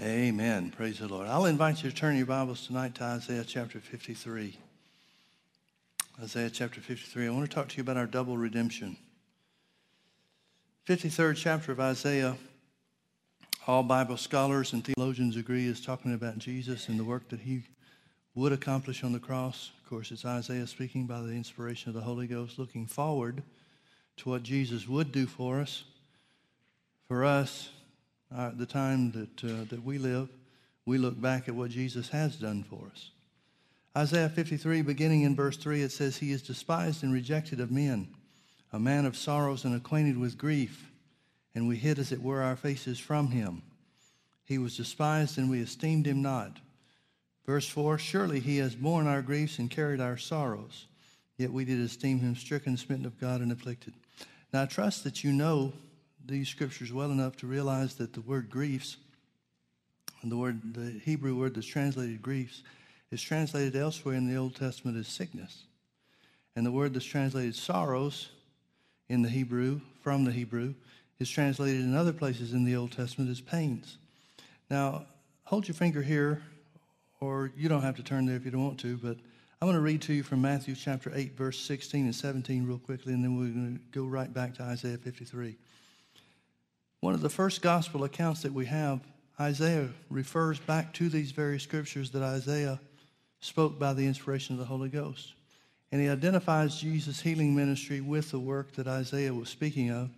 Amen. Praise the Lord. I'll invite you to turn your Bibles tonight to Isaiah chapter 53. Isaiah chapter 53. I want to talk to you about our double redemption. 53rd chapter of Isaiah, all Bible scholars and theologians agree is talking about Jesus and the work that he would accomplish on the cross. Of course, it's Isaiah speaking by the inspiration of the Holy Ghost, looking forward to what Jesus would do for us. For us, uh, the time that, uh, that we live, we look back at what Jesus has done for us. Isaiah 53, beginning in verse 3, it says, He is despised and rejected of men, a man of sorrows and acquainted with grief, and we hid, as it were, our faces from him. He was despised, and we esteemed him not. Verse 4 Surely he has borne our griefs and carried our sorrows, yet we did esteem him stricken, smitten of God, and afflicted. Now I trust that you know these scriptures well enough to realize that the word griefs, and the word, the Hebrew word that's translated griefs, is translated elsewhere in the Old Testament as sickness. And the word that's translated sorrows in the Hebrew, from the Hebrew, is translated in other places in the Old Testament as pains. Now, hold your finger here, or you don't have to turn there if you don't want to, but I'm going to read to you from Matthew chapter 8, verse 16 and 17 real quickly, and then we're going to go right back to Isaiah 53. One of the first gospel accounts that we have, Isaiah refers back to these very scriptures that Isaiah spoke by the inspiration of the Holy Ghost. And he identifies Jesus' healing ministry with the work that Isaiah was speaking of.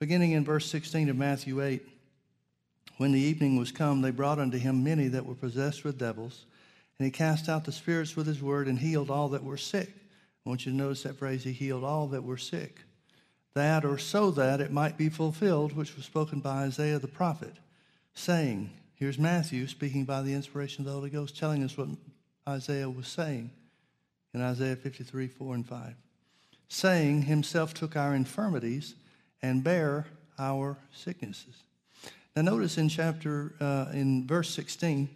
Beginning in verse 16 of Matthew 8, when the evening was come, they brought unto him many that were possessed with devils, and he cast out the spirits with his word and healed all that were sick. I want you to notice that phrase, he healed all that were sick that or so that it might be fulfilled, which was spoken by Isaiah the prophet, saying, Here's Matthew speaking by the inspiration of the Holy Ghost, telling us what Isaiah was saying in Isaiah 53, 4 and 5. Saying, Himself took our infirmities and bare our sicknesses. Now, notice in chapter, uh, in verse 16,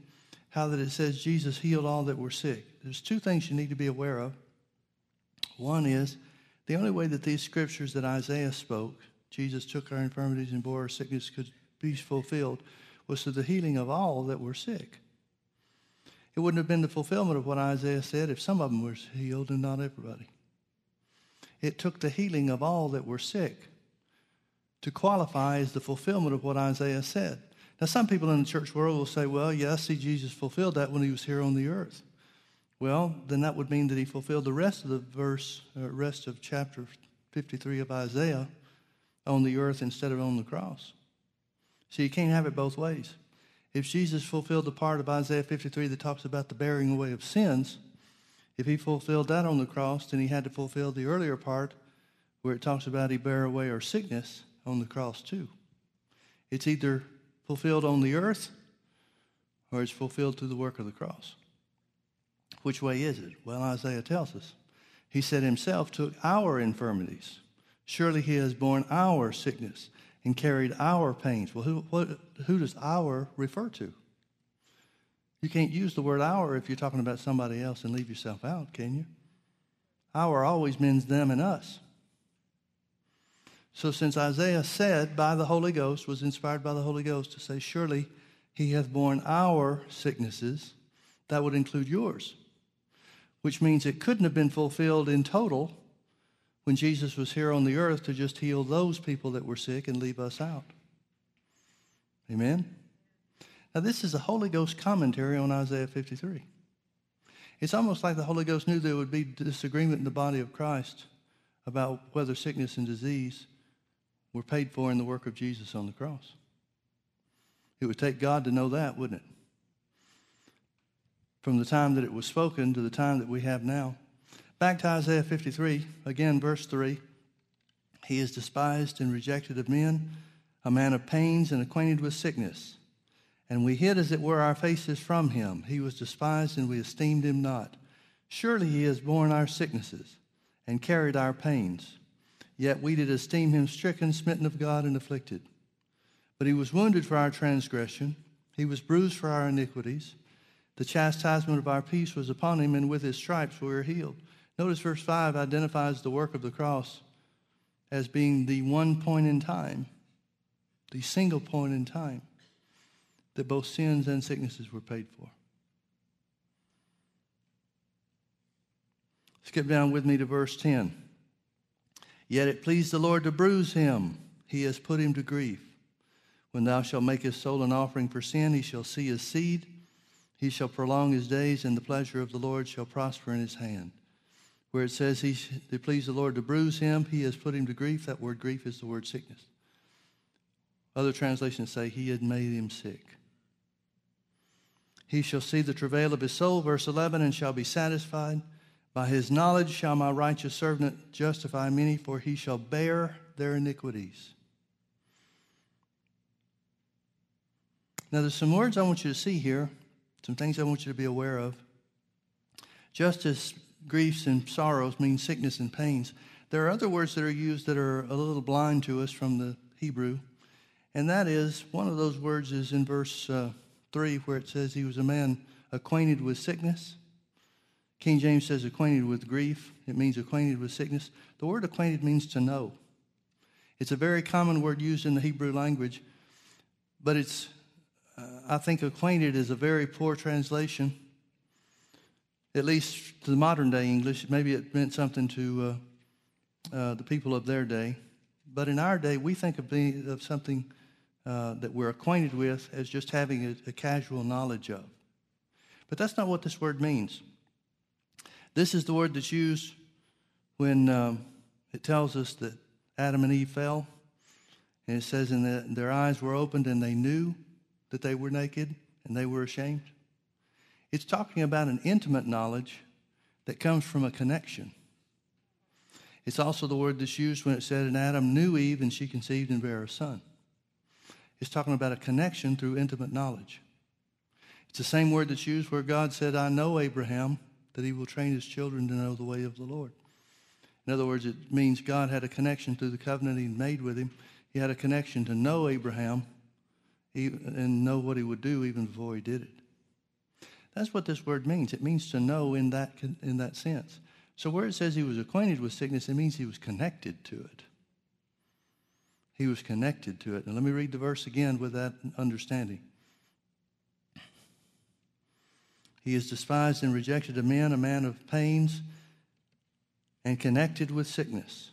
how that it says Jesus healed all that were sick. There's two things you need to be aware of. One is the only way that these scriptures that Isaiah spoke, Jesus took our infirmities and bore our sickness, could be fulfilled, was to the healing of all that were sick. It wouldn't have been the fulfillment of what Isaiah said if some of them were healed and not everybody. It took the healing of all that were sick to qualify as the fulfillment of what Isaiah said. Now, some people in the church world will say, well, yeah, I see Jesus fulfilled that when he was here on the earth. Well, then that would mean that he fulfilled the rest of the verse, uh, rest of chapter 53 of Isaiah on the earth instead of on the cross. So you can't have it both ways. If Jesus fulfilled the part of Isaiah 53 that talks about the bearing away of sins, if he fulfilled that on the cross, then he had to fulfill the earlier part where it talks about he bear away our sickness on the cross too. It's either fulfilled on the earth or it's fulfilled through the work of the cross. Which way is it? Well, Isaiah tells us. He said himself took our infirmities. Surely he has borne our sickness and carried our pains. Well, who, what, who does our refer to? You can't use the word our if you're talking about somebody else and leave yourself out, can you? Our always means them and us. So, since Isaiah said by the Holy Ghost, was inspired by the Holy Ghost to say, Surely he hath borne our sicknesses, that would include yours which means it couldn't have been fulfilled in total when Jesus was here on the earth to just heal those people that were sick and leave us out. Amen? Now, this is a Holy Ghost commentary on Isaiah 53. It's almost like the Holy Ghost knew there would be disagreement in the body of Christ about whether sickness and disease were paid for in the work of Jesus on the cross. It would take God to know that, wouldn't it? From the time that it was spoken to the time that we have now. Back to Isaiah 53, again, verse 3. He is despised and rejected of men, a man of pains and acquainted with sickness. And we hid, as it were, our faces from him. He was despised, and we esteemed him not. Surely he has borne our sicknesses and carried our pains. Yet we did esteem him stricken, smitten of God, and afflicted. But he was wounded for our transgression, he was bruised for our iniquities. The chastisement of our peace was upon him, and with his stripes we were healed. Notice verse 5 identifies the work of the cross as being the one point in time, the single point in time. that both sins and sicknesses were paid for. Skip down with me to verse 10. Yet it pleased the Lord to bruise him, he has put him to grief. When thou shalt make his soul an offering for sin, he shall see his seed. He shall prolong his days, and the pleasure of the Lord shall prosper in his hand. Where it says he it pleased the Lord to bruise him, he has put him to grief. That word grief is the word sickness. Other translations say he had made him sick. He shall see the travail of his soul, verse 11, and shall be satisfied. By his knowledge shall my righteous servant justify many, for he shall bear their iniquities. Now, there's some words I want you to see here, some things I want you to be aware of. Just as griefs and sorrows mean sickness and pains, there are other words that are used that are a little blind to us from the Hebrew. And that is, one of those words is in verse uh, 3, where it says he was a man acquainted with sickness. King James says acquainted with grief. It means acquainted with sickness. The word acquainted means to know. It's a very common word used in the Hebrew language, but it's, I think, acquainted is a very poor translation, at least to the modern day English. Maybe it meant something to uh, uh, the people of their day. But in our day, we think of, being, of something uh, that we're acquainted with as just having a, a casual knowledge of. But that's not what this word means. This is the word that's used when um, it tells us that Adam and Eve fell. And it says, the, their eyes were opened and they knew that they were naked and they were ashamed. It's talking about an intimate knowledge that comes from a connection. It's also the word that's used when it said, and Adam knew Eve and she conceived and bare a son. It's talking about a connection through intimate knowledge. It's the same word that's used where God said, I know Abraham that he will train his children to know the way of the Lord. In other words, it means God had a connection through the covenant he made with him. He had a connection to know Abraham and know what he would do even before he did it. That's what this word means. It means to know in that, in that sense. So where it says he was acquainted with sickness, it means he was connected to it. He was connected to it. And let me read the verse again with that understanding. He is despised and rejected of men, a man of pains and connected with sickness.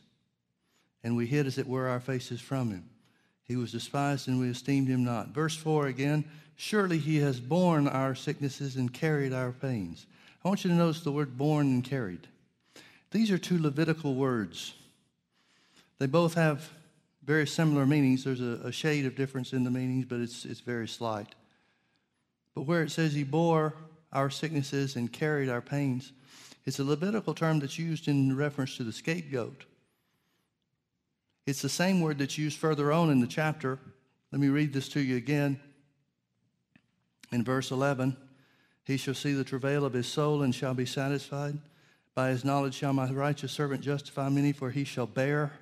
And we hid, as it were, our faces from him. He was despised and we esteemed him not. Verse 4 again Surely he has borne our sicknesses and carried our pains. I want you to notice the word borne and carried. These are two Levitical words. They both have very similar meanings. There's a, a shade of difference in the meanings, but it's, it's very slight. But where it says he bore our sicknesses and carried our pains. It's a Levitical term that's used in reference to the scapegoat. It's the same word that's used further on in the chapter. Let me read this to you again. In verse 11, he shall see the travail of his soul and shall be satisfied. By his knowledge shall my righteous servant justify many, for he shall bear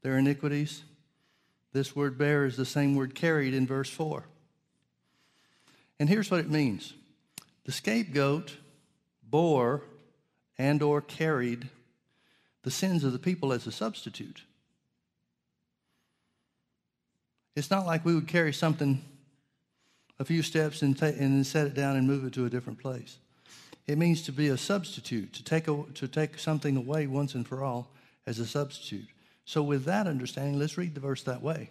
their iniquities. This word bear is the same word carried in verse 4. And here's what it means the scapegoat bore and or carried the sins of the people as a substitute. It's not like we would carry something a few steps and, ta- and then set it down and move it to a different place. It means to be a substitute, to take, a, to take something away once and for all as a substitute. So, with that understanding, let's read the verse that way.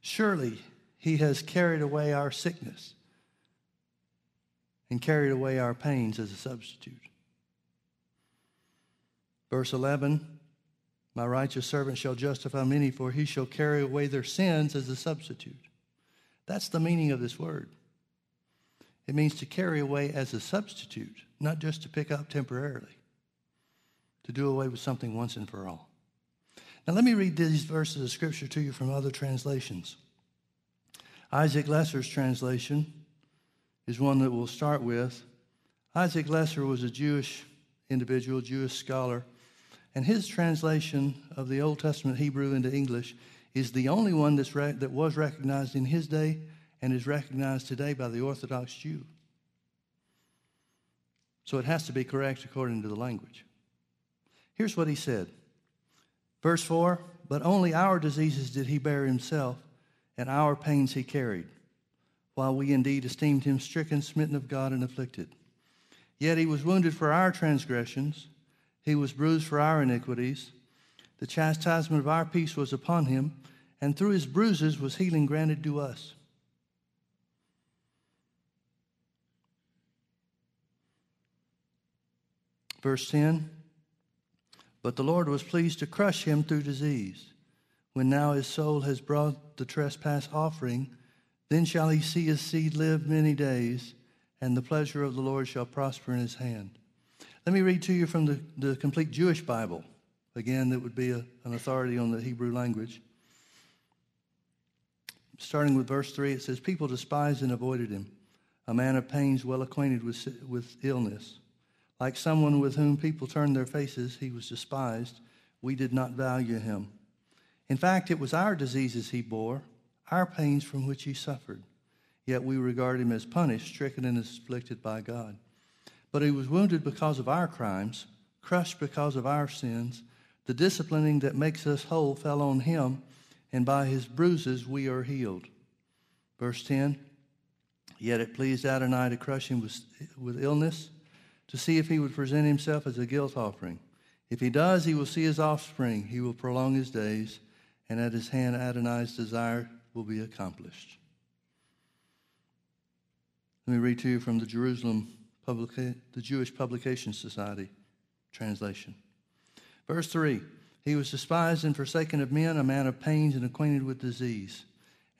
Surely he has carried away our sickness and carried away our pains as a substitute. Verse 11 My righteous servant shall justify many, for he shall carry away their sins as a substitute. That's the meaning of this word. It means to carry away as a substitute, not just to pick up temporarily, to do away with something once and for all. Now, let me read these verses of scripture to you from other translations. Isaac Leeser's translation is one that we'll start with. Isaac Leeser was a Jewish individual, Jewish scholar, and his translation of the Old Testament Hebrew into English is the only one that's re- that was recognized in his day and is recognized today by the Orthodox Jew. So it has to be correct according to the language. Here's what he said Verse 4 But only our diseases did he bear himself, and our pains he carried. while we indeed esteemed him stricken, smitten of God, and afflicted. Yet he was wounded for our transgressions, he was bruised for our iniquities. The chastisement of our peace was upon him, and through his bruises was healing granted to us. Verse 10 But the Lord was pleased to crush him through disease. When now his soul has brought the trespass offering, then shall he see his seed live many days, and the pleasure of the Lord shall prosper in his hand. Let me read to you from the, the complete Jewish Bible. Again, that would be a, an authority on the Hebrew language. Starting with verse 3, it says, People despised and avoided him, a man of pains, well acquainted with, with illness. Like someone with whom people turned their faces, he was despised. We did not value him. In fact, it was our diseases he bore, our pains from which he suffered. Yet we regard him as punished, stricken, and afflicted by God. But he was wounded because of our crimes, crushed because of our sins. The disciplining that makes us whole fell on him, and by his bruises we are healed. Verse 10 Yet it pleased Adonai to crush him with, with illness to see if he would present himself as a guilt offering. If he does, he will see his offspring. He will prolong his days, and at his hand Adonai's desire will be accomplished. Let me read to you from the Jerusalem Publica- the Jewish Publication Society translation. Verse 3 He was despised and forsaken of men, a man of pains and acquainted with disease,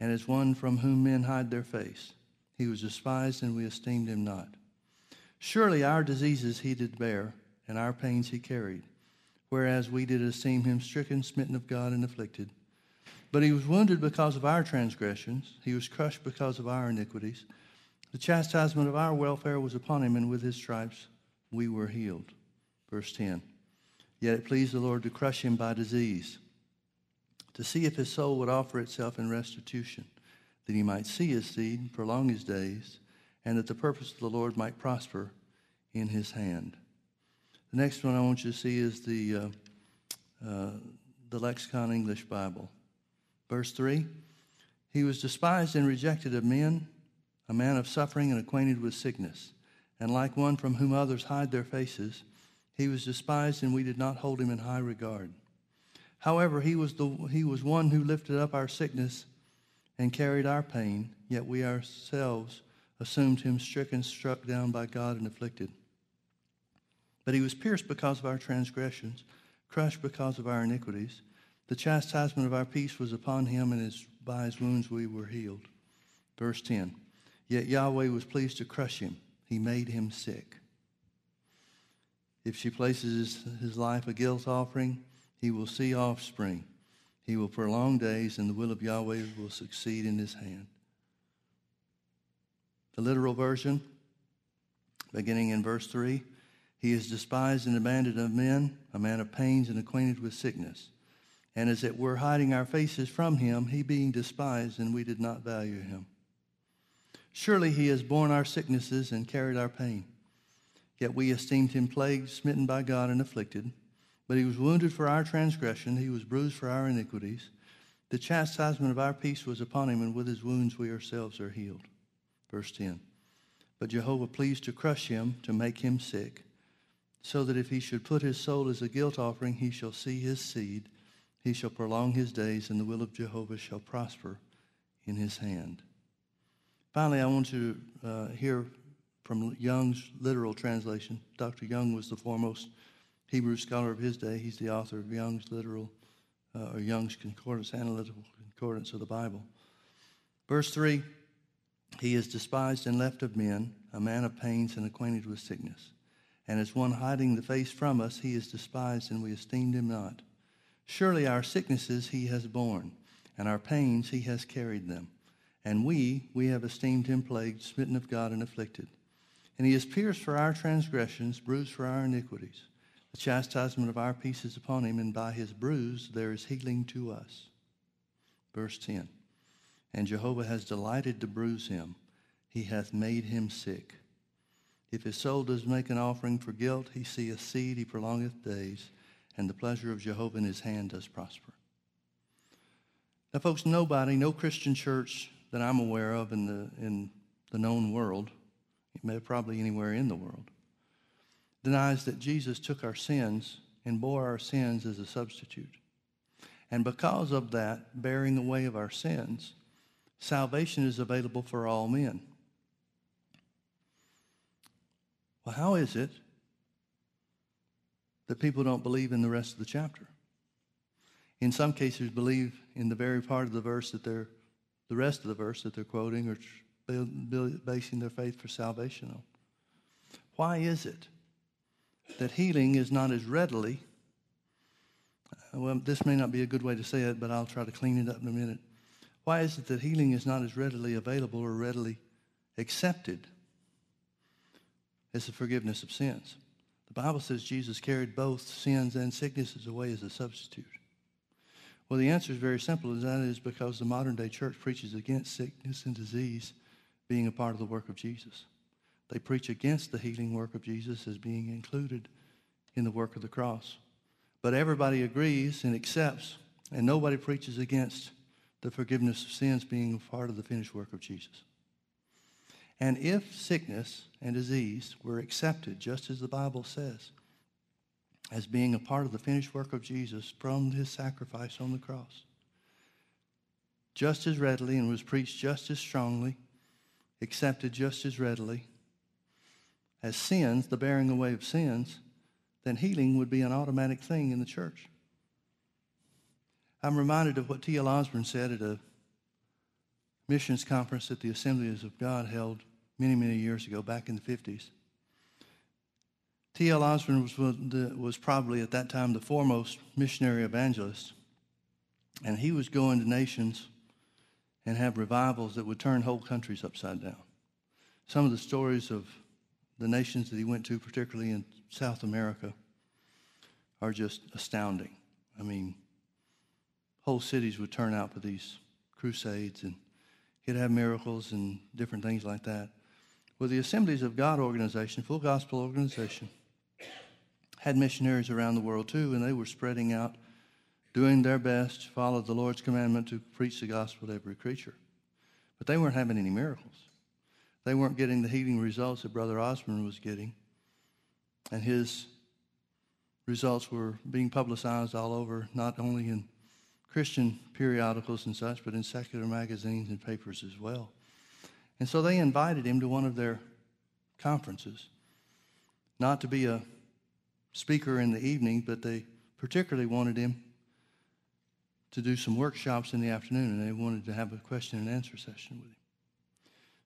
and as one from whom men hide their face. He was despised, and we esteemed him not. Surely our diseases he did bear, and our pains he carried, whereas we did esteem him stricken, smitten of God, and afflicted. But he was wounded because of our transgressions, he was crushed because of our iniquities. The chastisement of our welfare was upon him, and with his stripes we were healed. Verse 10 Yet it pleased the Lord to crush him by disease, to see if his soul would offer itself in restitution, that he might see his seed, prolong his days and that the purpose of the Lord might prosper in his hand. The next one I want you to see is the, uh, uh, the Lexham English Bible. Verse 3 He was despised and rejected of men, a man of suffering and acquainted with sickness. And like one from whom others hide their faces, he was despised, and we did not hold him in high regard. However, he was, the, he was one who lifted up our sickness and carried our pain, yet we ourselves assumed him stricken, struck down by God, and afflicted. But he was pierced because of our transgressions, crushed because of our iniquities. The chastisement of our peace was upon him, and his, by his wounds we were healed. Verse 10 Yet Yahweh was pleased to crush him, he made him sick. If she places his life a guilt offering, he will see offspring. He will prolong days, and the will of Yahweh will succeed in his hand. The literal version, beginning in verse 3 He is despised and abandoned of men, a man of pains and acquainted with sickness. And as it were hiding our faces from him, he being despised, and we did not value him. Surely he has borne our sicknesses and carried our pain. Yet we esteemed him plagued, smitten by God, and afflicted. But he was wounded for our transgression, he was bruised for our iniquities. The chastisement of our peace was upon him, and with his wounds we ourselves are healed. Verse 10. But Jehovah pleased to crush him, to make him sick, so that if he should put his soul as a guilt offering, he shall see his seed, he shall prolong his days, and the will of Jehovah shall prosper in his hand. Finally, I want to uh, hear from Young's literal translation. Dr. Young was the foremost Hebrew scholar of his day. He's the author of Young's literal, uh, or Young's concordance, analytical concordance of the Bible. Verse 3 he is despised and left of men, a man of pains and acquainted with sickness. And as one hiding the face from us, he is despised, and we esteemed him not. Surely our sicknesses he has borne, and our pains he has carried them. And we, we have esteemed him plagued, smitten of God, and afflicted. And he is pierced for our transgressions, bruised for our iniquities. The chastisement of our peace is upon him, and by his bruise there is healing to us. Verse 10 and Jehovah has delighted to bruise him. He hath made him sick. If his soul does make an offering for guilt, he seeth seed, he prolongeth days, and the pleasure of Jehovah in his hand does prosper. Now, folks, nobody, no Christian church that I'm aware of in the, in the known world, probably anywhere in the world, denies that Jesus took our sins and bore our sins as a substitute. And because of that, bearing away of our sins, salvation is available for all men. Well, how is it that people don't believe in the rest of the chapter? In some cases, believe in the very part of the verse that they're, the rest of the verse that they're quoting or basing their faith for salvation on. Why is it that healing is not as readily uh, well, this may not be a good way to say it, but I'll try to clean it up in a minute. Why is it that healing is not as readily available or readily accepted as the forgiveness of sins? The Bible says Jesus carried both sins and sicknesses away as a substitute. Well, the answer is very simple, and that is because the modern day church preaches against sickness and disease being a part of the work of Jesus. They preach against the healing work of Jesus as being included in the work of the cross. But everybody agrees and accepts, and nobody preaches against the forgiveness of sins being a part of the finished work of Jesus. And if sickness and disease were accepted, just as the Bible says, as being a part of the finished work of Jesus from his sacrifice on the cross, just as readily and was preached just as strongly, accepted just as readily as sins, the bearing away of sins, then healing would be an automatic thing in the church. I'm reminded of what T.L. Osborn said at a missions conference that the Assemblies of God held many, many years ago, back in the 50s. T.L. Osborn was, was probably at that time the foremost missionary evangelist, and he was going to nations and have revivals that would turn whole countries upside down. Some of the stories of the nations that he went to, particularly in South America, are just astounding. I mean, whole cities would turn out for these crusades, and he'd have miracles and different things like that. Well, the Assemblies of God organization, full gospel organization, had missionaries around the world too, and they were spreading out, doing their best to follow the Lord's commandment to preach the gospel to every creature. But they weren't having any miracles. They weren't getting the healing results that Brother Osborn was getting. And his results were being publicized all over, not only in Christian periodicals and such, but in secular magazines and papers as well. And so they invited him to one of their conferences, not to be a speaker in the evening, but they particularly wanted him to do some workshops in the afternoon, and they wanted to have a question and answer session with him.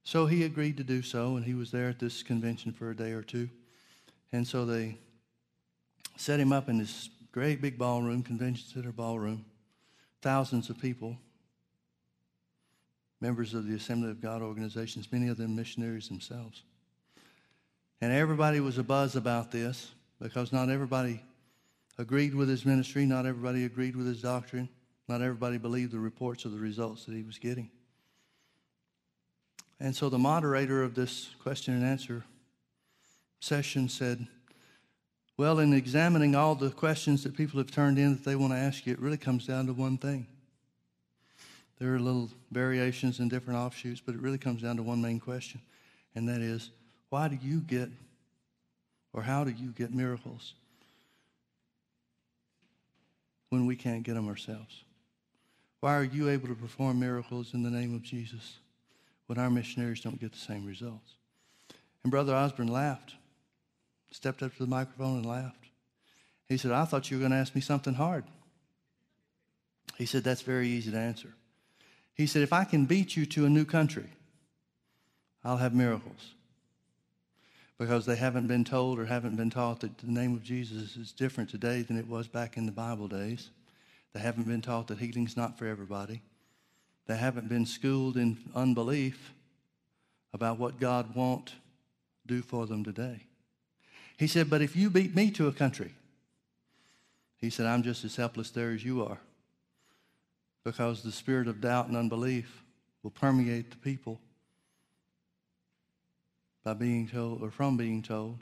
So he agreed to do so, and he was there at this convention for a day or two. And so they set him up in this great big ballroom, convention center ballroom, thousands of people, members of the Assembly of God organizations, many of them missionaries themselves. And everybody was abuzz about this because not everybody agreed with his ministry, not everybody agreed with his doctrine, not everybody believed the reports of the results that he was getting. And so the moderator of this question and answer session said, Well, in examining all the questions that people have turned in that they want to ask you, it really comes down to one thing. There are little variations and different offshoots, but it really comes down to one main question, and that is why do you get, or how do you get miracles when we can't get them ourselves? Why are you able to perform miracles in the name of Jesus? when our missionaries don't get the same results. And Brother Osborn laughed, stepped up to the microphone and laughed. He said, I thought you were going to ask me something hard. He said, That's very easy to answer. He said, If I can beat you to a new country, I'll have miracles. Because they haven't been told or haven't been taught that the name of Jesus is different today than it was back in the Bible days. They haven't been taught that healing's not for everybody. They haven't been schooled in unbelief about what God won't do for them today. He said, But if you beat me to a country, he said, I'm just as helpless there as you are. Because the spirit of doubt and unbelief will permeate the people by being told or from being told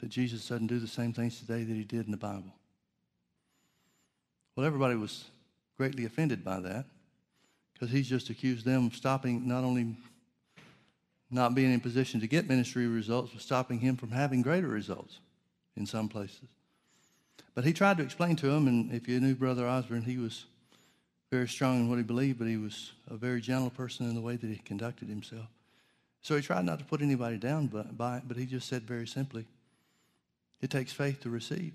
that Jesus doesn't do the same things today that he did in the Bible. Well, everybody was greatly offended by that because he's just accused them of stopping not only not being in position to get ministry results, but stopping him from having greater results in some places. But he tried to explain to them, and if you knew Brother Osborn, he was very strong in what he believed, but he was a very gentle person in the way that he conducted himself. So he tried not to put anybody down by it, but he just said very simply, it takes faith to receive.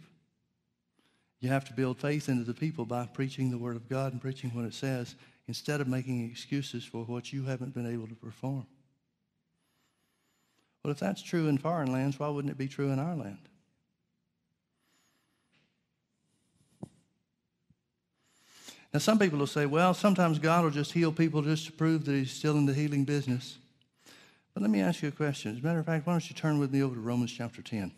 You have to build faith into the people by preaching the Word of God and preaching what it says instead of making excuses for what you haven't been able to perform. Well, if that's true in foreign lands, why wouldn't it be true in our land? Now, some people will say, well, sometimes God will just heal people just to prove that He's still in the healing business. But let me ask you a question. As a matter of fact, why don't you turn with me over to Romans chapter 10?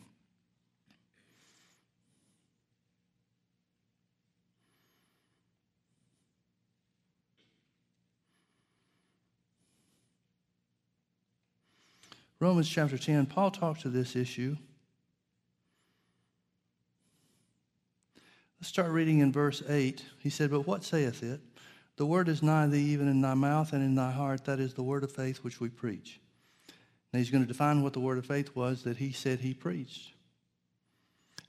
Romans chapter 10, Paul talks to this issue. Let's start reading in verse 8. He said, But what saith it? The word is nigh thee, even in thy mouth and in thy heart. That is the word of faith which we preach. Now he's going to define what the word of faith was that he said he preached.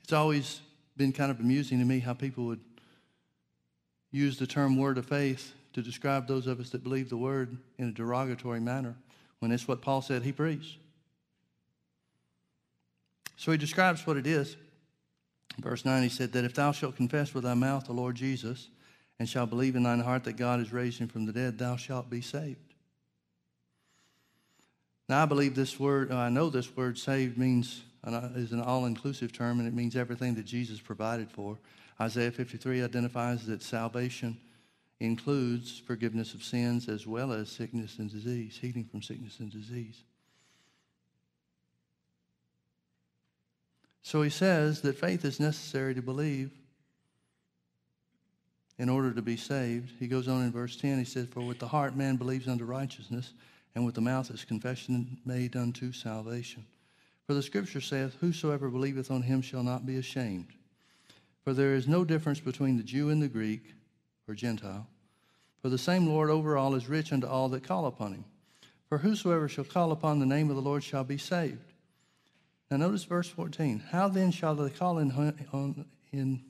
It's always been kind of amusing to me how people would use the term word of faith to describe those of us that believe the word in a derogatory manner when it's what Paul said he preached. So he describes what it is. Verse 9, he said, That if thou shalt confess with thy mouth the Lord Jesus, and shalt believe in thine heart that God has raised him from the dead, thou shalt be saved. Now, I believe this word, uh, I know this word saved means, uh, is an all inclusive term, and it means everything that Jesus provided for. Isaiah 53 identifies that salvation includes forgiveness of sins as well as sickness and disease, healing from sickness and disease. So he says that faith is necessary to believe in order to be saved. He goes on in verse 10, he says, For with the heart man believes unto righteousness, and with the mouth is confession made unto salvation. For the scripture saith, Whosoever believeth on him shall not be ashamed. For there is no difference between the Jew and the Greek, or Gentile. For the same Lord over all is rich unto all that call upon him. For whosoever shall call upon the name of the Lord shall be saved. Now notice verse 14. How then shall they call in, on, in,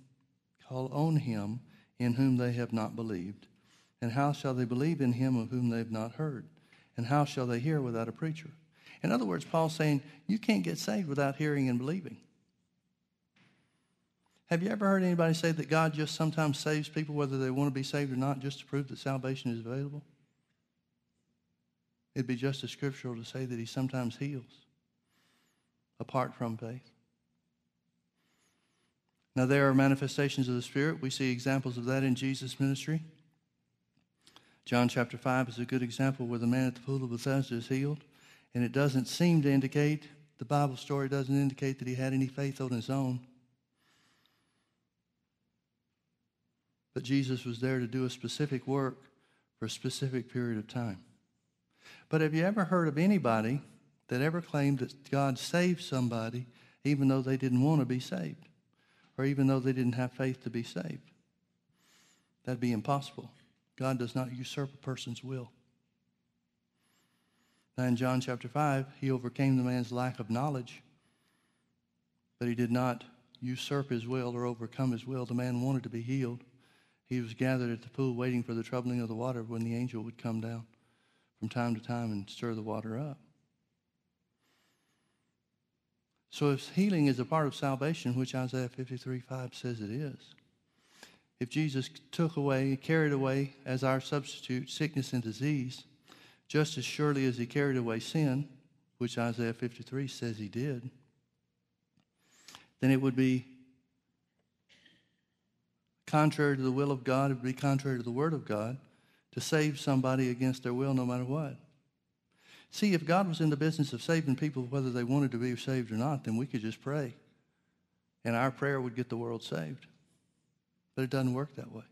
call on him in whom they have not believed? And how shall they believe in him of whom they have not heard? And how shall they hear without a preacher? In other words, Paul's saying you can't get saved without hearing and believing. Have you ever heard anybody say that God just sometimes saves people whether they want to be saved or not just to prove that salvation is available? It'd be just as scriptural to say that he sometimes heals apart from faith. Now, there are manifestations of the Spirit. We see examples of that in Jesus' ministry. John chapter 5 is a good example where the man at the pool of Bethesda is healed. And it doesn't seem to indicate, the Bible story doesn't indicate that he had any faith on his own. But Jesus was there to do a specific work for a specific period of time. But have you ever heard of anybody that ever claimed that God saved somebody even though they didn't want to be saved or even though they didn't have faith to be saved. That'd be impossible. God does not usurp a person's will. Now, in John chapter 5, he overcame the man's lack of knowledge, but he did not usurp his will or overcome his will. The man wanted to be healed. He was gathered at the pool waiting for the troubling of the water when the angel would come down from time to time and stir the water up. So if healing is a part of salvation, which Isaiah 53 5 says it is, if Jesus took away, carried away as our substitute sickness and disease, just as surely as he carried away sin, which Isaiah 53 says he did, then it would be contrary to the will of God, it would be contrary to the word of God to save somebody against their will no matter what. See, if God was in the business of saving people, whether they wanted to be saved or not, then we could just pray. And our prayer would get the world saved. But it doesn't work that way.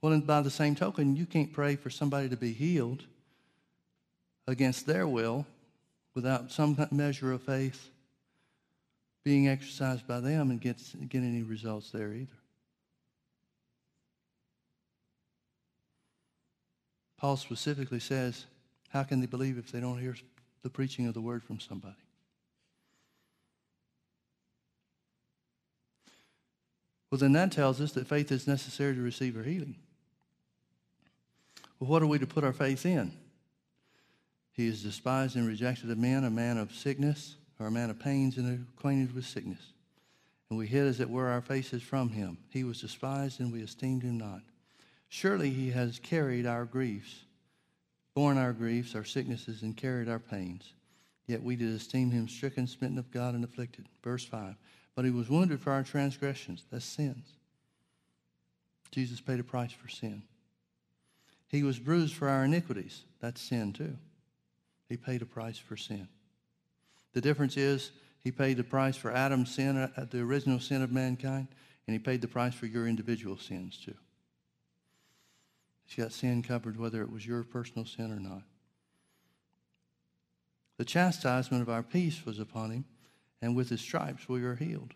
Well, and by the same token, you can't pray for somebody to be healed against their will without some measure of faith being exercised by them and get, get any results there either. Paul specifically says, How can they believe if they don't hear the preaching of the word from somebody? Well, then that tells us that faith is necessary to receive our healing. Well, what are we to put our faith in? He is despised and rejected of men, a man of sickness, or a man of pains and acquainted with sickness. And we hid, as it were, our faces from him. He was despised, and we esteemed him not. Surely he has carried our griefs, borne our griefs, our sicknesses, and carried our pains. Yet we did esteem him stricken, smitten of God, and afflicted. Verse 5. But he was wounded for our transgressions, that's sins. Jesus paid a price for sin. He was bruised for our iniquities, that's sin too. He paid a price for sin. The difference is he paid the price for Adam's sin, uh, the original sin of mankind, and he paid the price for your individual sins too. He's got sin covered whether it was your personal sin or not. The chastisement of our peace was upon him, and with his stripes we are healed.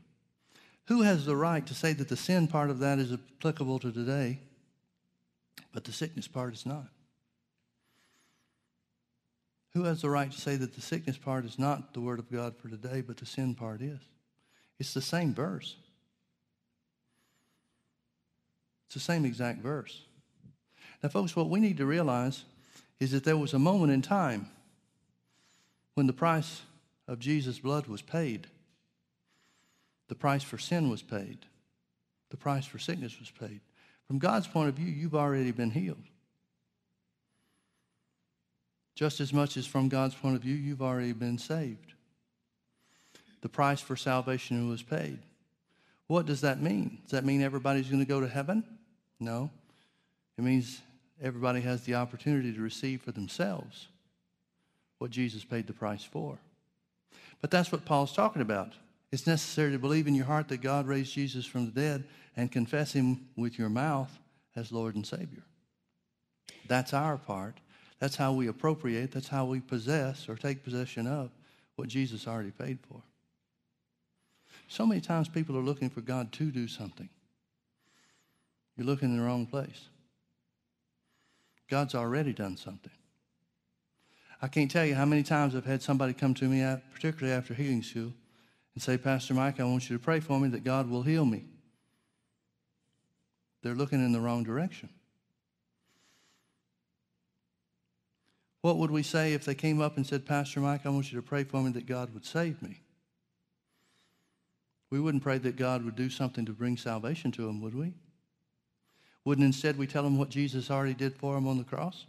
Who has the right to say that the sin part of that is applicable to today, but the sickness part is not? Who has the right to say that the sickness part is not the Word of God for today, but the sin part is? It's the same verse. It's the same exact verse. Now, folks, what we need to realize is that there was a moment in time when the price of Jesus' blood was paid. The price for sin was paid. The price for sickness was paid. From God's point of view, you've already been healed. Just as much as from God's point of view, you've already been saved. The price for salvation was paid. What does that mean? Does that mean everybody's going to go to heaven? No. It means everybody has the opportunity to receive for themselves what Jesus paid the price for. But that's what Paul's talking about. It's necessary to believe in your heart that God raised Jesus from the dead and confess him with your mouth as Lord and Savior. That's our part. That's how we appropriate, that's how we possess or take possession of what Jesus already paid for. So many times people are looking for God to do something. You're looking in the wrong place. God's already done something. I can't tell you how many times I've had somebody come to me, particularly after healing school, and say, Pastor Mike, I want you to pray for me that God will heal me. They're looking in the wrong direction. What would we say if they came up and said, Pastor Mike, I want you to pray for me that God would save me? We wouldn't pray that God would do something to bring salvation to them, would we? Wouldn't instead we tell them what Jesus already did for them on the cross?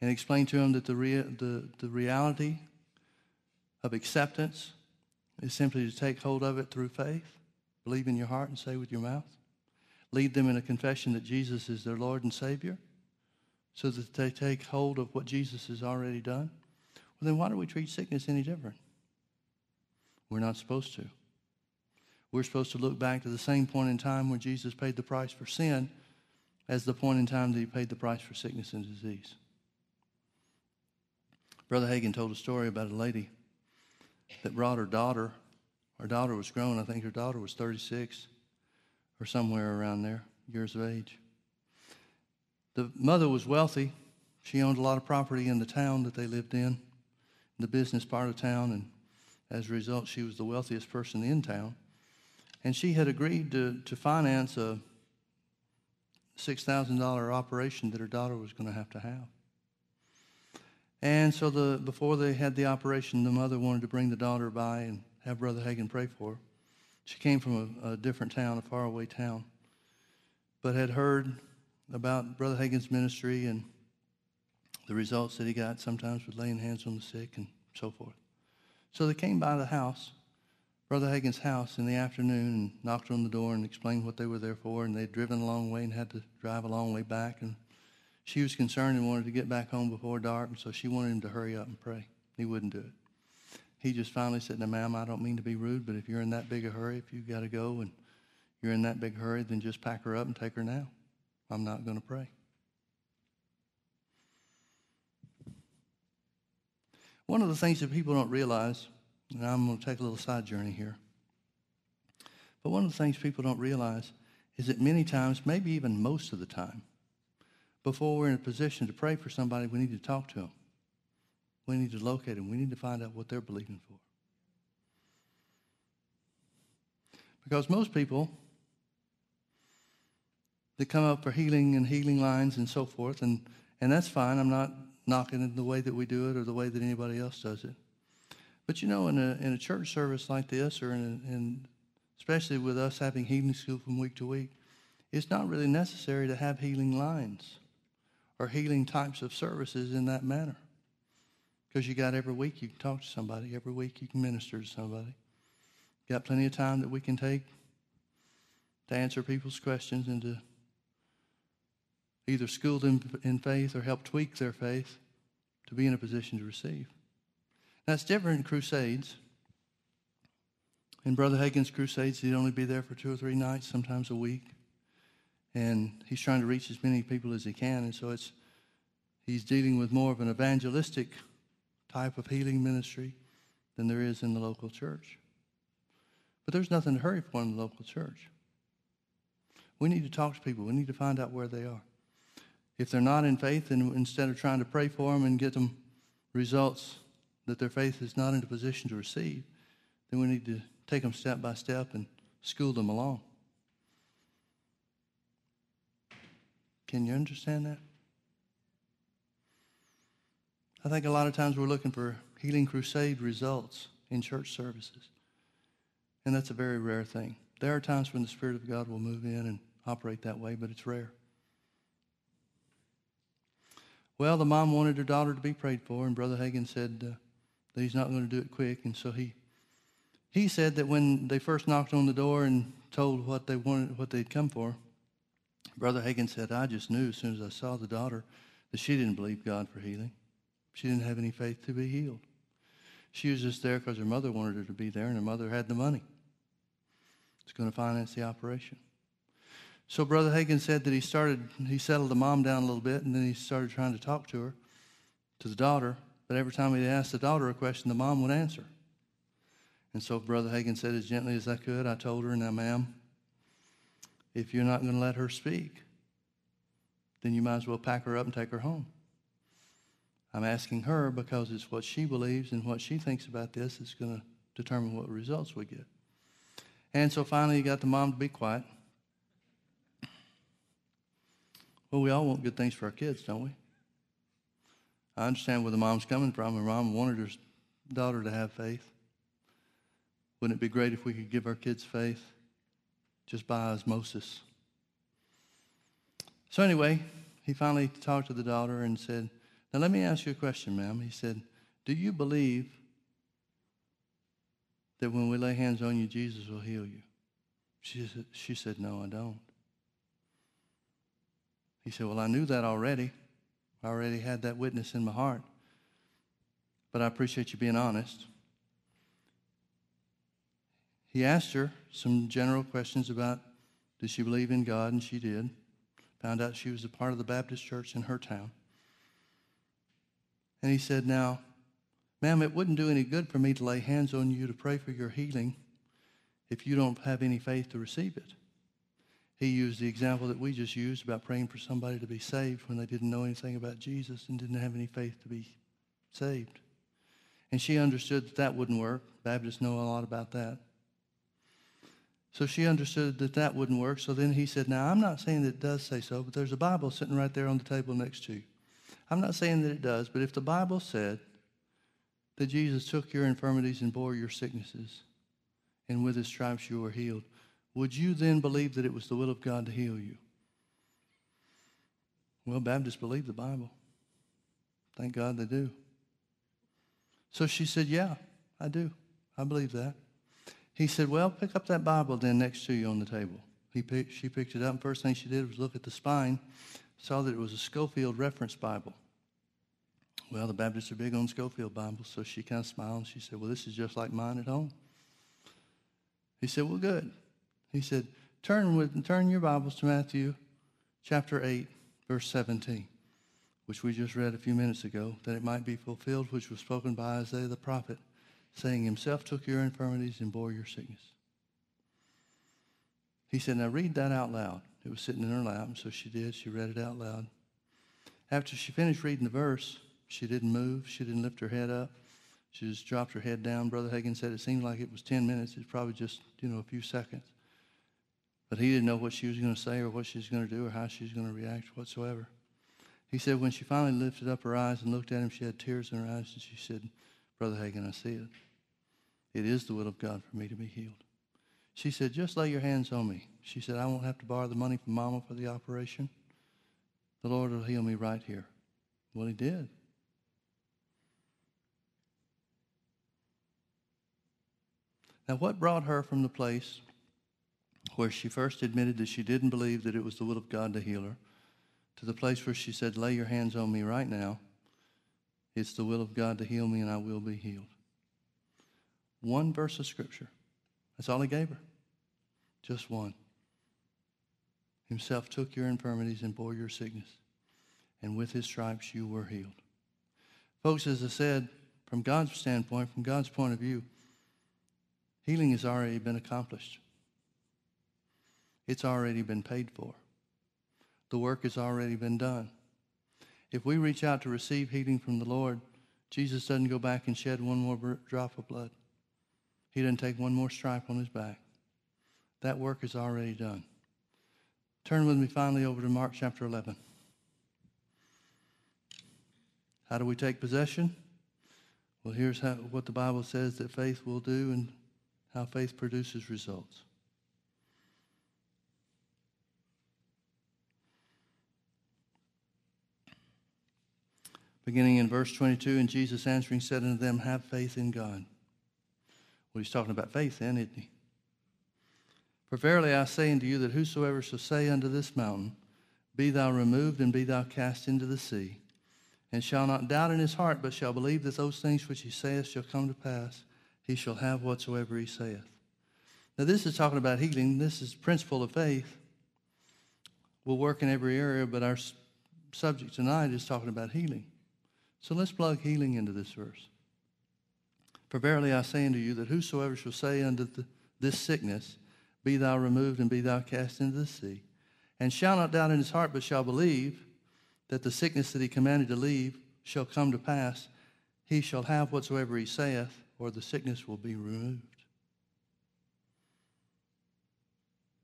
And explain to them that the, rea- the, the reality of acceptance is simply to take hold of it through faith, believe in your heart and say with your mouth. Lead them in a confession that Jesus is their Lord and Savior so that they take hold of what Jesus has already done. Well, then why do we treat sickness any different? We're not supposed to. We're supposed to look back to the same point in time when Jesus paid the price for sin as the point in time that he paid the price for sickness and disease. Brother Hagin told a story about a lady that brought her daughter. Her daughter was grown. I think her daughter was 36 or somewhere around there, years of age. The mother was wealthy. She owned a lot of property in the town that they lived in, the business part of town, and as a result, she was the wealthiest person in town. And she had agreed to, to finance a $6,000 operation that her daughter was going to have to have. And so the, before they had the operation, the mother wanted to bring the daughter by and have Brother Hagin pray for her. She came from a, a different town, a faraway town, but had heard about Brother Hagin's ministry and the results that he got sometimes with laying hands on the sick and so forth. So they came by the house Brother Hagin's house in the afternoon and knocked on the door and explained what they were there for. And they'd driven a long way and had to drive a long way back. And she was concerned and wanted to get back home before dark. And so she wanted him to hurry up and pray. He wouldn't do it. He just finally said, Now, ma'am, I don't mean to be rude, but if you're in that big a hurry, if you've got to go and you're in that big hurry, then just pack her up and take her now. I'm not going to pray. One of the things that people don't realize and I'm going to take a little side journey here. But one of the things people don't realize is that many times, maybe even most of the time, before we're in a position to pray for somebody, we need to talk to them. We need to locate them. We need to find out what they're believing for. Because most people that come up for healing and healing lines and so forth, and, and that's fine. I'm not knocking it the way that we do it or the way that anybody else does it. But you know, in a, in a church service like this, or in, a, in especially with us having healing school from week to week, it's not really necessary to have healing lines or healing types of services in that manner. Because you got every week you can talk to somebody, every week you can minister to somebody. You got plenty of time that we can take to answer people's questions and to either school them in faith or help tweak their faith to be in a position to receive. That's different in crusades. In Brother Hagin's crusades, he'd only be there for two or three nights, sometimes a week. And he's trying to reach as many people as he can. And so it's he's dealing with more of an evangelistic type of healing ministry than there is in the local church. But there's nothing to hurry for in the local church. We need to talk to people. We need to find out where they are. If they're not in faith, and instead of trying to pray for them and get them results that their faith is not in a position to receive, then we need to take them step by step and school them along. Can you understand that? I think a lot of times we're looking for healing crusade results in church services. And that's a very rare thing. There are times when the Spirit of God will move in and operate that way, but it's rare. Well, the mom wanted her daughter to be prayed for, and Brother Hagin said uh, that he's not going to do it quick. And so he, he said that when they first knocked on the door and told what they wanted, what they'd come for, Brother Hagin said, I just knew as soon as I saw the daughter that she didn't believe God for healing. She didn't have any faith to be healed. She was just there because her mother wanted her to be there, and her mother had the money. It's going to finance the operation. So Brother Hagin said that he started, he settled the mom down a little bit, and then he started trying to talk to her, to the daughter. But every time he asked the daughter a question, the mom would answer. And so Brother Hagin said as gently as I could, I told her, now, ma'am, if you're not going to let her speak, then you might as well pack her up and take her home. I'm asking her because it's what she believes and what she thinks about this that's going to determine what results we get. And so finally, you got the mom to be quiet. Well, we all want good things for our kids, don't we? I understand where the mom's coming from. Her mom wanted her daughter to have faith. Wouldn't it be great if we could give our kids faith just by osmosis? So, anyway, he finally talked to the daughter and said, Now, let me ask you a question, ma'am. He said, Do you believe that when we lay hands on you, Jesus will heal you? She said, she said No, I don't. He said, Well, I knew that already. I already had that witness in my heart. But I appreciate you being honest. He asked her some general questions about did she believe in God, and she did. Found out she was a part of the Baptist church in her town. And he said, Now, ma'am, it wouldn't do any good for me to lay hands on you to pray for your healing if you don't have any faith to receive it. He used the example that we just used about praying for somebody to be saved when they didn't know anything about Jesus and didn't have any faith to be saved. And she understood that that wouldn't work. Baptists know a lot about that. So she understood that that wouldn't work. So then he said, Now, I'm not saying that it does say so, but there's a Bible sitting right there on the table next to you. I'm not saying that it does, but if the Bible said that Jesus took your infirmities and bore your sicknesses, and with his stripes you were healed, would you then believe that it was the will of God to heal you? Well, Baptists believe the Bible. Thank God they do. So she said, Yeah, I do. I believe that. He said, Well, pick up that Bible then next to you on the table. He picked, she picked it up, and first thing she did was look at the spine, saw that it was a Scofield reference Bible. Well, the Baptists are big on Scofield Bibles, so she kind of smiled and she said, Well, this is just like mine at home. He said, Well, good. He said, Turn, with, turn your Bibles to Matthew chapter 8, verse 17, which we just read a few minutes ago, that it might be fulfilled, which was spoken by Isaiah the prophet saying, Himself took your infirmities and bore your sickness. He said, Now read that out loud. It was sitting in her lap, and so she did. She read it out loud. After she finished reading the verse, she didn't move. She didn't lift her head up. She just dropped her head down. Brother Hagin said it seemed like it was 10 minutes. It's probably just, you know, a few seconds. But he didn't know what she was going to say or what she was going to do or how she was going to react whatsoever. He said when she finally lifted up her eyes and looked at him, she had tears in her eyes, and she said, Brother Hagin, I see it. It is the will of God for me to be healed. She said, just lay your hands on me. She said, I won't have to borrow the money from Mama for the operation. The Lord will heal me right here. Well, he did. Now, what brought her from the place where she first admitted that she didn't believe that it was the will of God to heal her to the place where she said, Lay your hands on me right now. It's the will of God to heal me, and I will be healed. One verse of Scripture. That's all he gave her. Just one. Himself took your infirmities and bore your sickness, and with his stripes you were healed. Folks, as I said, from God's standpoint, from God's point of view, healing has already been accomplished. It's already been paid for. The work has already been done. If we reach out to receive healing from the Lord, Jesus doesn't go back and shed one more drop of blood. He doesn't take one more stripe on his back. That work is already done. Turn with me finally over to Mark chapter 11. How do we take possession? Well, here's how, what the Bible says that faith will do and how faith produces results. Beginning in verse 22, and Jesus answering said unto them, Have faith in God. Well, he's talking about faith then, isn't he? For verily I say unto you that whosoever shall say unto this mountain, Be thou removed and be thou cast into the sea, and shall not doubt in his heart, but shall believe that those things which he saith shall come to pass, he shall have whatsoever he saith. Now, this is talking about healing. This is principle of faith. Will work in every area, but our subject tonight is talking about healing. So let's plug healing into this verse. For verily I say unto you that whosoever shall say unto the, this sickness, Be thou removed and be thou cast into the sea, and shall not doubt in his heart, but shall believe that the sickness that he commanded to leave shall come to pass, he shall have whatsoever he saith, or the sickness will be removed.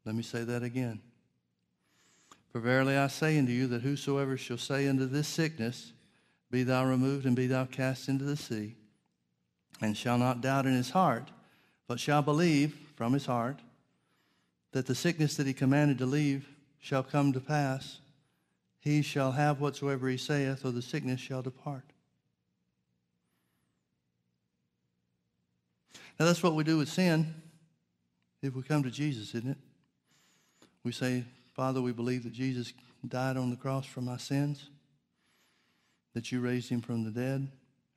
Let me say that again. For verily I say unto you that whosoever shall say unto this sickness, Be thou removed and be thou cast into the sea, and shall not doubt in his heart, but shall believe from his heart that the sickness that he commanded to leave shall come to pass, he shall have whatsoever he saith, or the sickness shall depart. Now, that's what we do with sin if we come to Jesus, isn't it? We say, Father, we believe that Jesus died on the cross for my sins, that you raised him from the dead,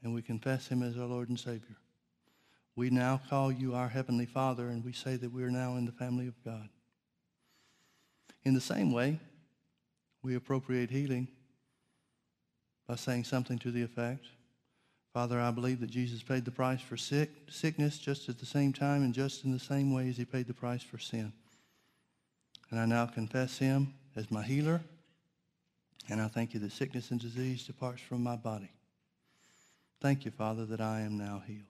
and we confess him as our Lord and Savior. We now call you our Heavenly Father, and we say that we are now in the family of God. In the same way, we appropriate healing by saying something to the effect, Father, I believe that Jesus paid the price for sick, sickness just at the same time and just in the same way as he paid the price for sin. And I now confess him as my healer, and I thank you that sickness and disease departs from my body. Thank you, Father, that I am now healed.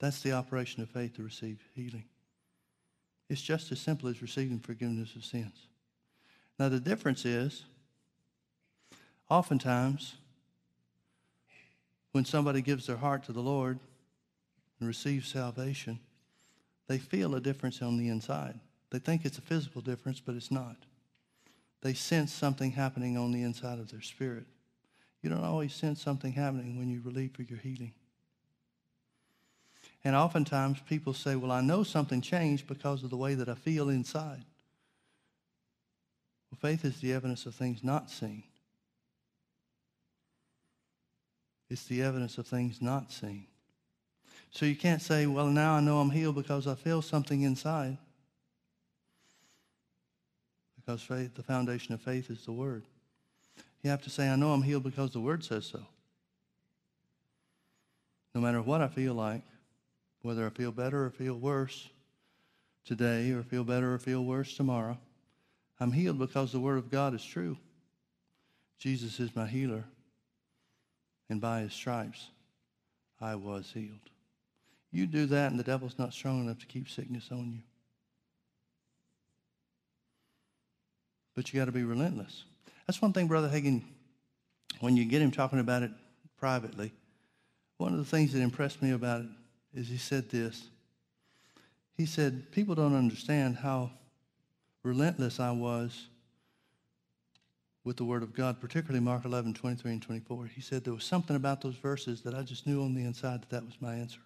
That's the operation of faith to receive healing. It's just as simple as receiving forgiveness of sins. Now, the difference is, oftentimes, when somebody gives their heart to the Lord and receives salvation, they feel a difference on the inside. They think it's a physical difference, but it's not. They sense something happening on the inside of their spirit. You don't always sense something happening when you believe for your healing. And oftentimes people say, Well, I know something changed because of the way that I feel inside. Well, faith is the evidence of things not seen. It's the evidence of things not seen. So you can't say, Well, now I know I'm healed because I feel something inside. Because faith, the foundation of faith is the Word. You have to say, I know I'm healed because the Word says so. No matter what I feel like, whether I feel better or feel worse today, or feel better or feel worse tomorrow, I'm healed because the Word of God is true. Jesus is my healer, and by his stripes I was healed. You do that, and the devil's not strong enough to keep sickness on you. But you got to be relentless. That's one thing, Brother Hagin, when you get him talking about it privately, one of the things that impressed me about it is he said this. He said, People don't understand how relentless I was with the Word of God, particularly Mark 11, 23 and 24. He said there was something about those verses that I just knew on the inside that that was my answer.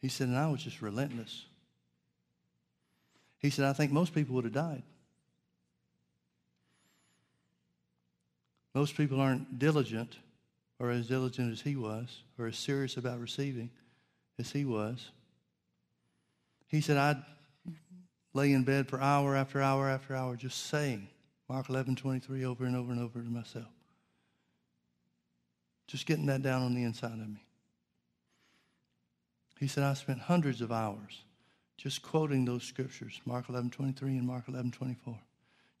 He said, and I was just relentless. He said, I think most people would have died. Most people aren't diligent or as diligent as he was or as serious about receiving as he was. He said, I'd lay in bed for hour after hour after hour just saying Mark 11, 23 over and over and over to myself. Just getting that down on the inside of me. He said, I spent hundreds of hours just quoting those scriptures, Mark 11, 23 and Mark 11, 24.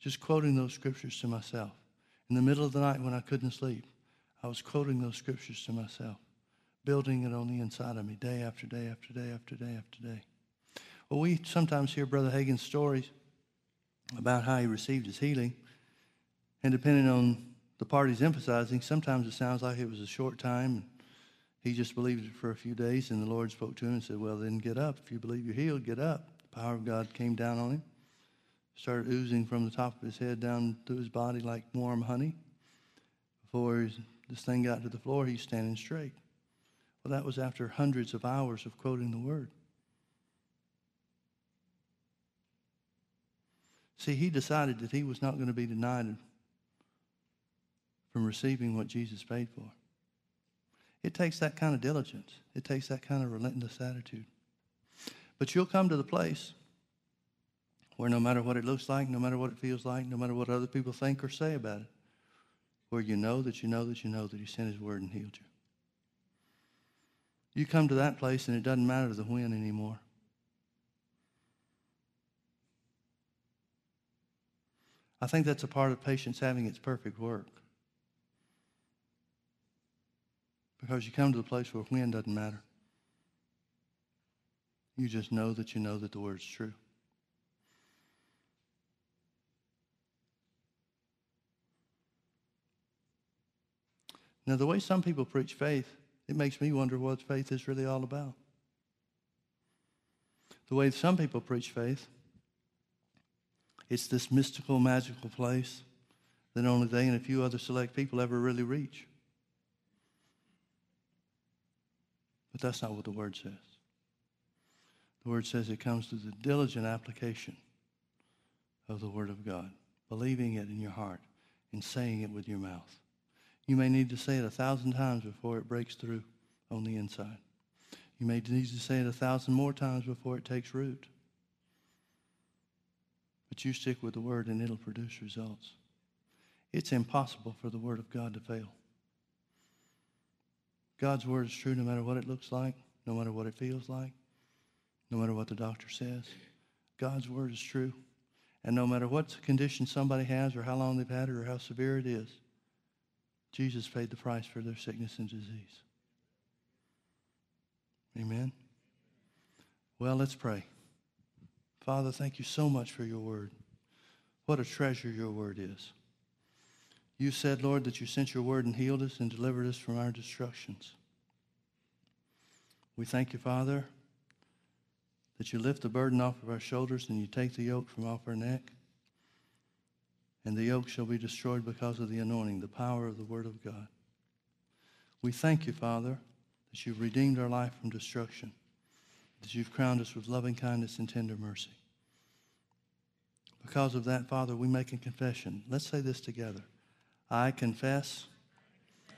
Just quoting those scriptures to myself. In the middle of the night when I couldn't sleep, I was quoting those scriptures to myself, building it on the inside of me day after day after day after day after day. Well, we sometimes hear Brother Hagin's stories about how he received his healing, and depending on the part he's emphasizing, sometimes it sounds like it was a short time. He just believed it for a few days, and the Lord spoke to him and said, Well, then get up. If you believe you're healed, get up. The power of God came down on him, started oozing from the top of his head down through his body like warm honey. Before this thing got to the floor, he's standing straight. Well, that was after hundreds of hours of quoting the word. See, he decided that he was not going to be denied from receiving what Jesus paid for. It takes that kind of diligence. It takes that kind of relentless attitude. But you'll come to the place where no matter what it looks like, no matter what it feels like, no matter what other people think or say about it, where you know that you know that you know that he sent his word and healed you. You come to that place and it doesn't matter the when anymore. I think that's a part of patience having its perfect work. Because you come to the place where when doesn't matter. You just know that you know that the word's true. Now, the way some people preach faith, it makes me wonder what faith is really all about. The way some people preach faith, it's this mystical, magical place that only they and a few other select people ever really reach. But that's not what the Word says. The Word says it comes through the diligent application of the Word of God, believing it in your heart and saying it with your mouth. You may need to say it a thousand times before it breaks through on the inside. You may need to say it a thousand more times before it takes root. But you stick with the word and it'll produce results. It's impossible for the word of God to fail. God's word is true no matter what it looks like, no matter what it feels like, no matter what the doctor says. God's word is true. And no matter what condition somebody has or how long they've had it or how severe it is, Jesus paid the price for their sickness and disease. Amen. Well, let's pray. Father, thank you so much for your word. What a treasure your word is. You said, Lord, that you sent your word and healed us and delivered us from our destructions. We thank you, Father, that you lift the burden off of our shoulders and you take the yoke from off our neck. And the yoke shall be destroyed because of the anointing, the power of the word of God. We thank you, Father, that you've redeemed our life from destruction that you've crowned us with loving kindness and tender mercy. Because of that, Father, we make a confession. Let's say this together. I confess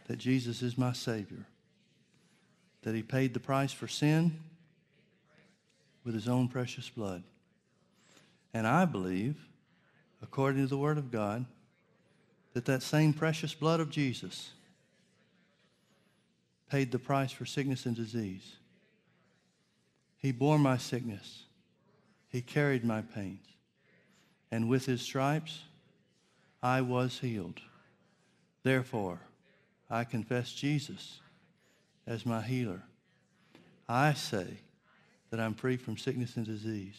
that Jesus is my Savior, that He paid the price for sin with His own precious blood. And I believe, according to the Word of God, that that same precious blood of Jesus paid the price for sickness and disease he bore my sickness. He carried my pains. And with his stripes, I was healed. Therefore, I confess Jesus as my healer. I say that I'm free from sickness and disease.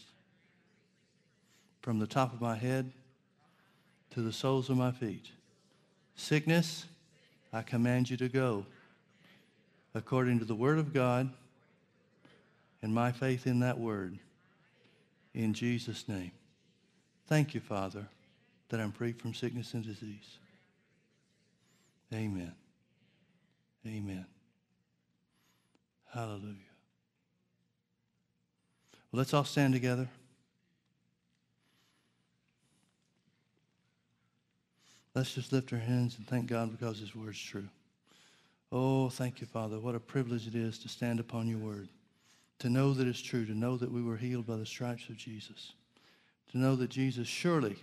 From the top of my head to the soles of my feet. Sickness, I command you to go according to the word of God and my faith in that word. In Jesus' name. Thank you, Father, that I'm free from sickness and disease. Amen. Amen. Hallelujah. Well, let's all stand together. Let's just lift our hands and thank God because His word's true. Oh, thank you, Father. What a privilege it is to stand upon your word, to know that it's true, to know that we were healed by the stripes of Jesus, to know that Jesus surely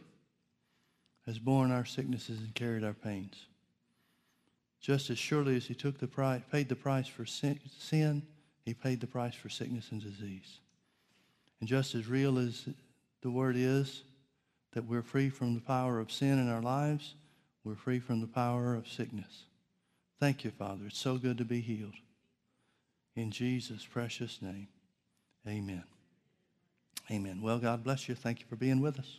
has borne our sicknesses and carried our pains. Just as surely as he took the price, paid the price for sin, he paid the price for sickness and disease. And just as real as the word is that we're free from the power of sin in our lives, we're free from the power of sickness. Thank you, Father. It's so good to be healed. In Jesus' precious name, amen. Amen. Well, God bless you. Thank you for being with us.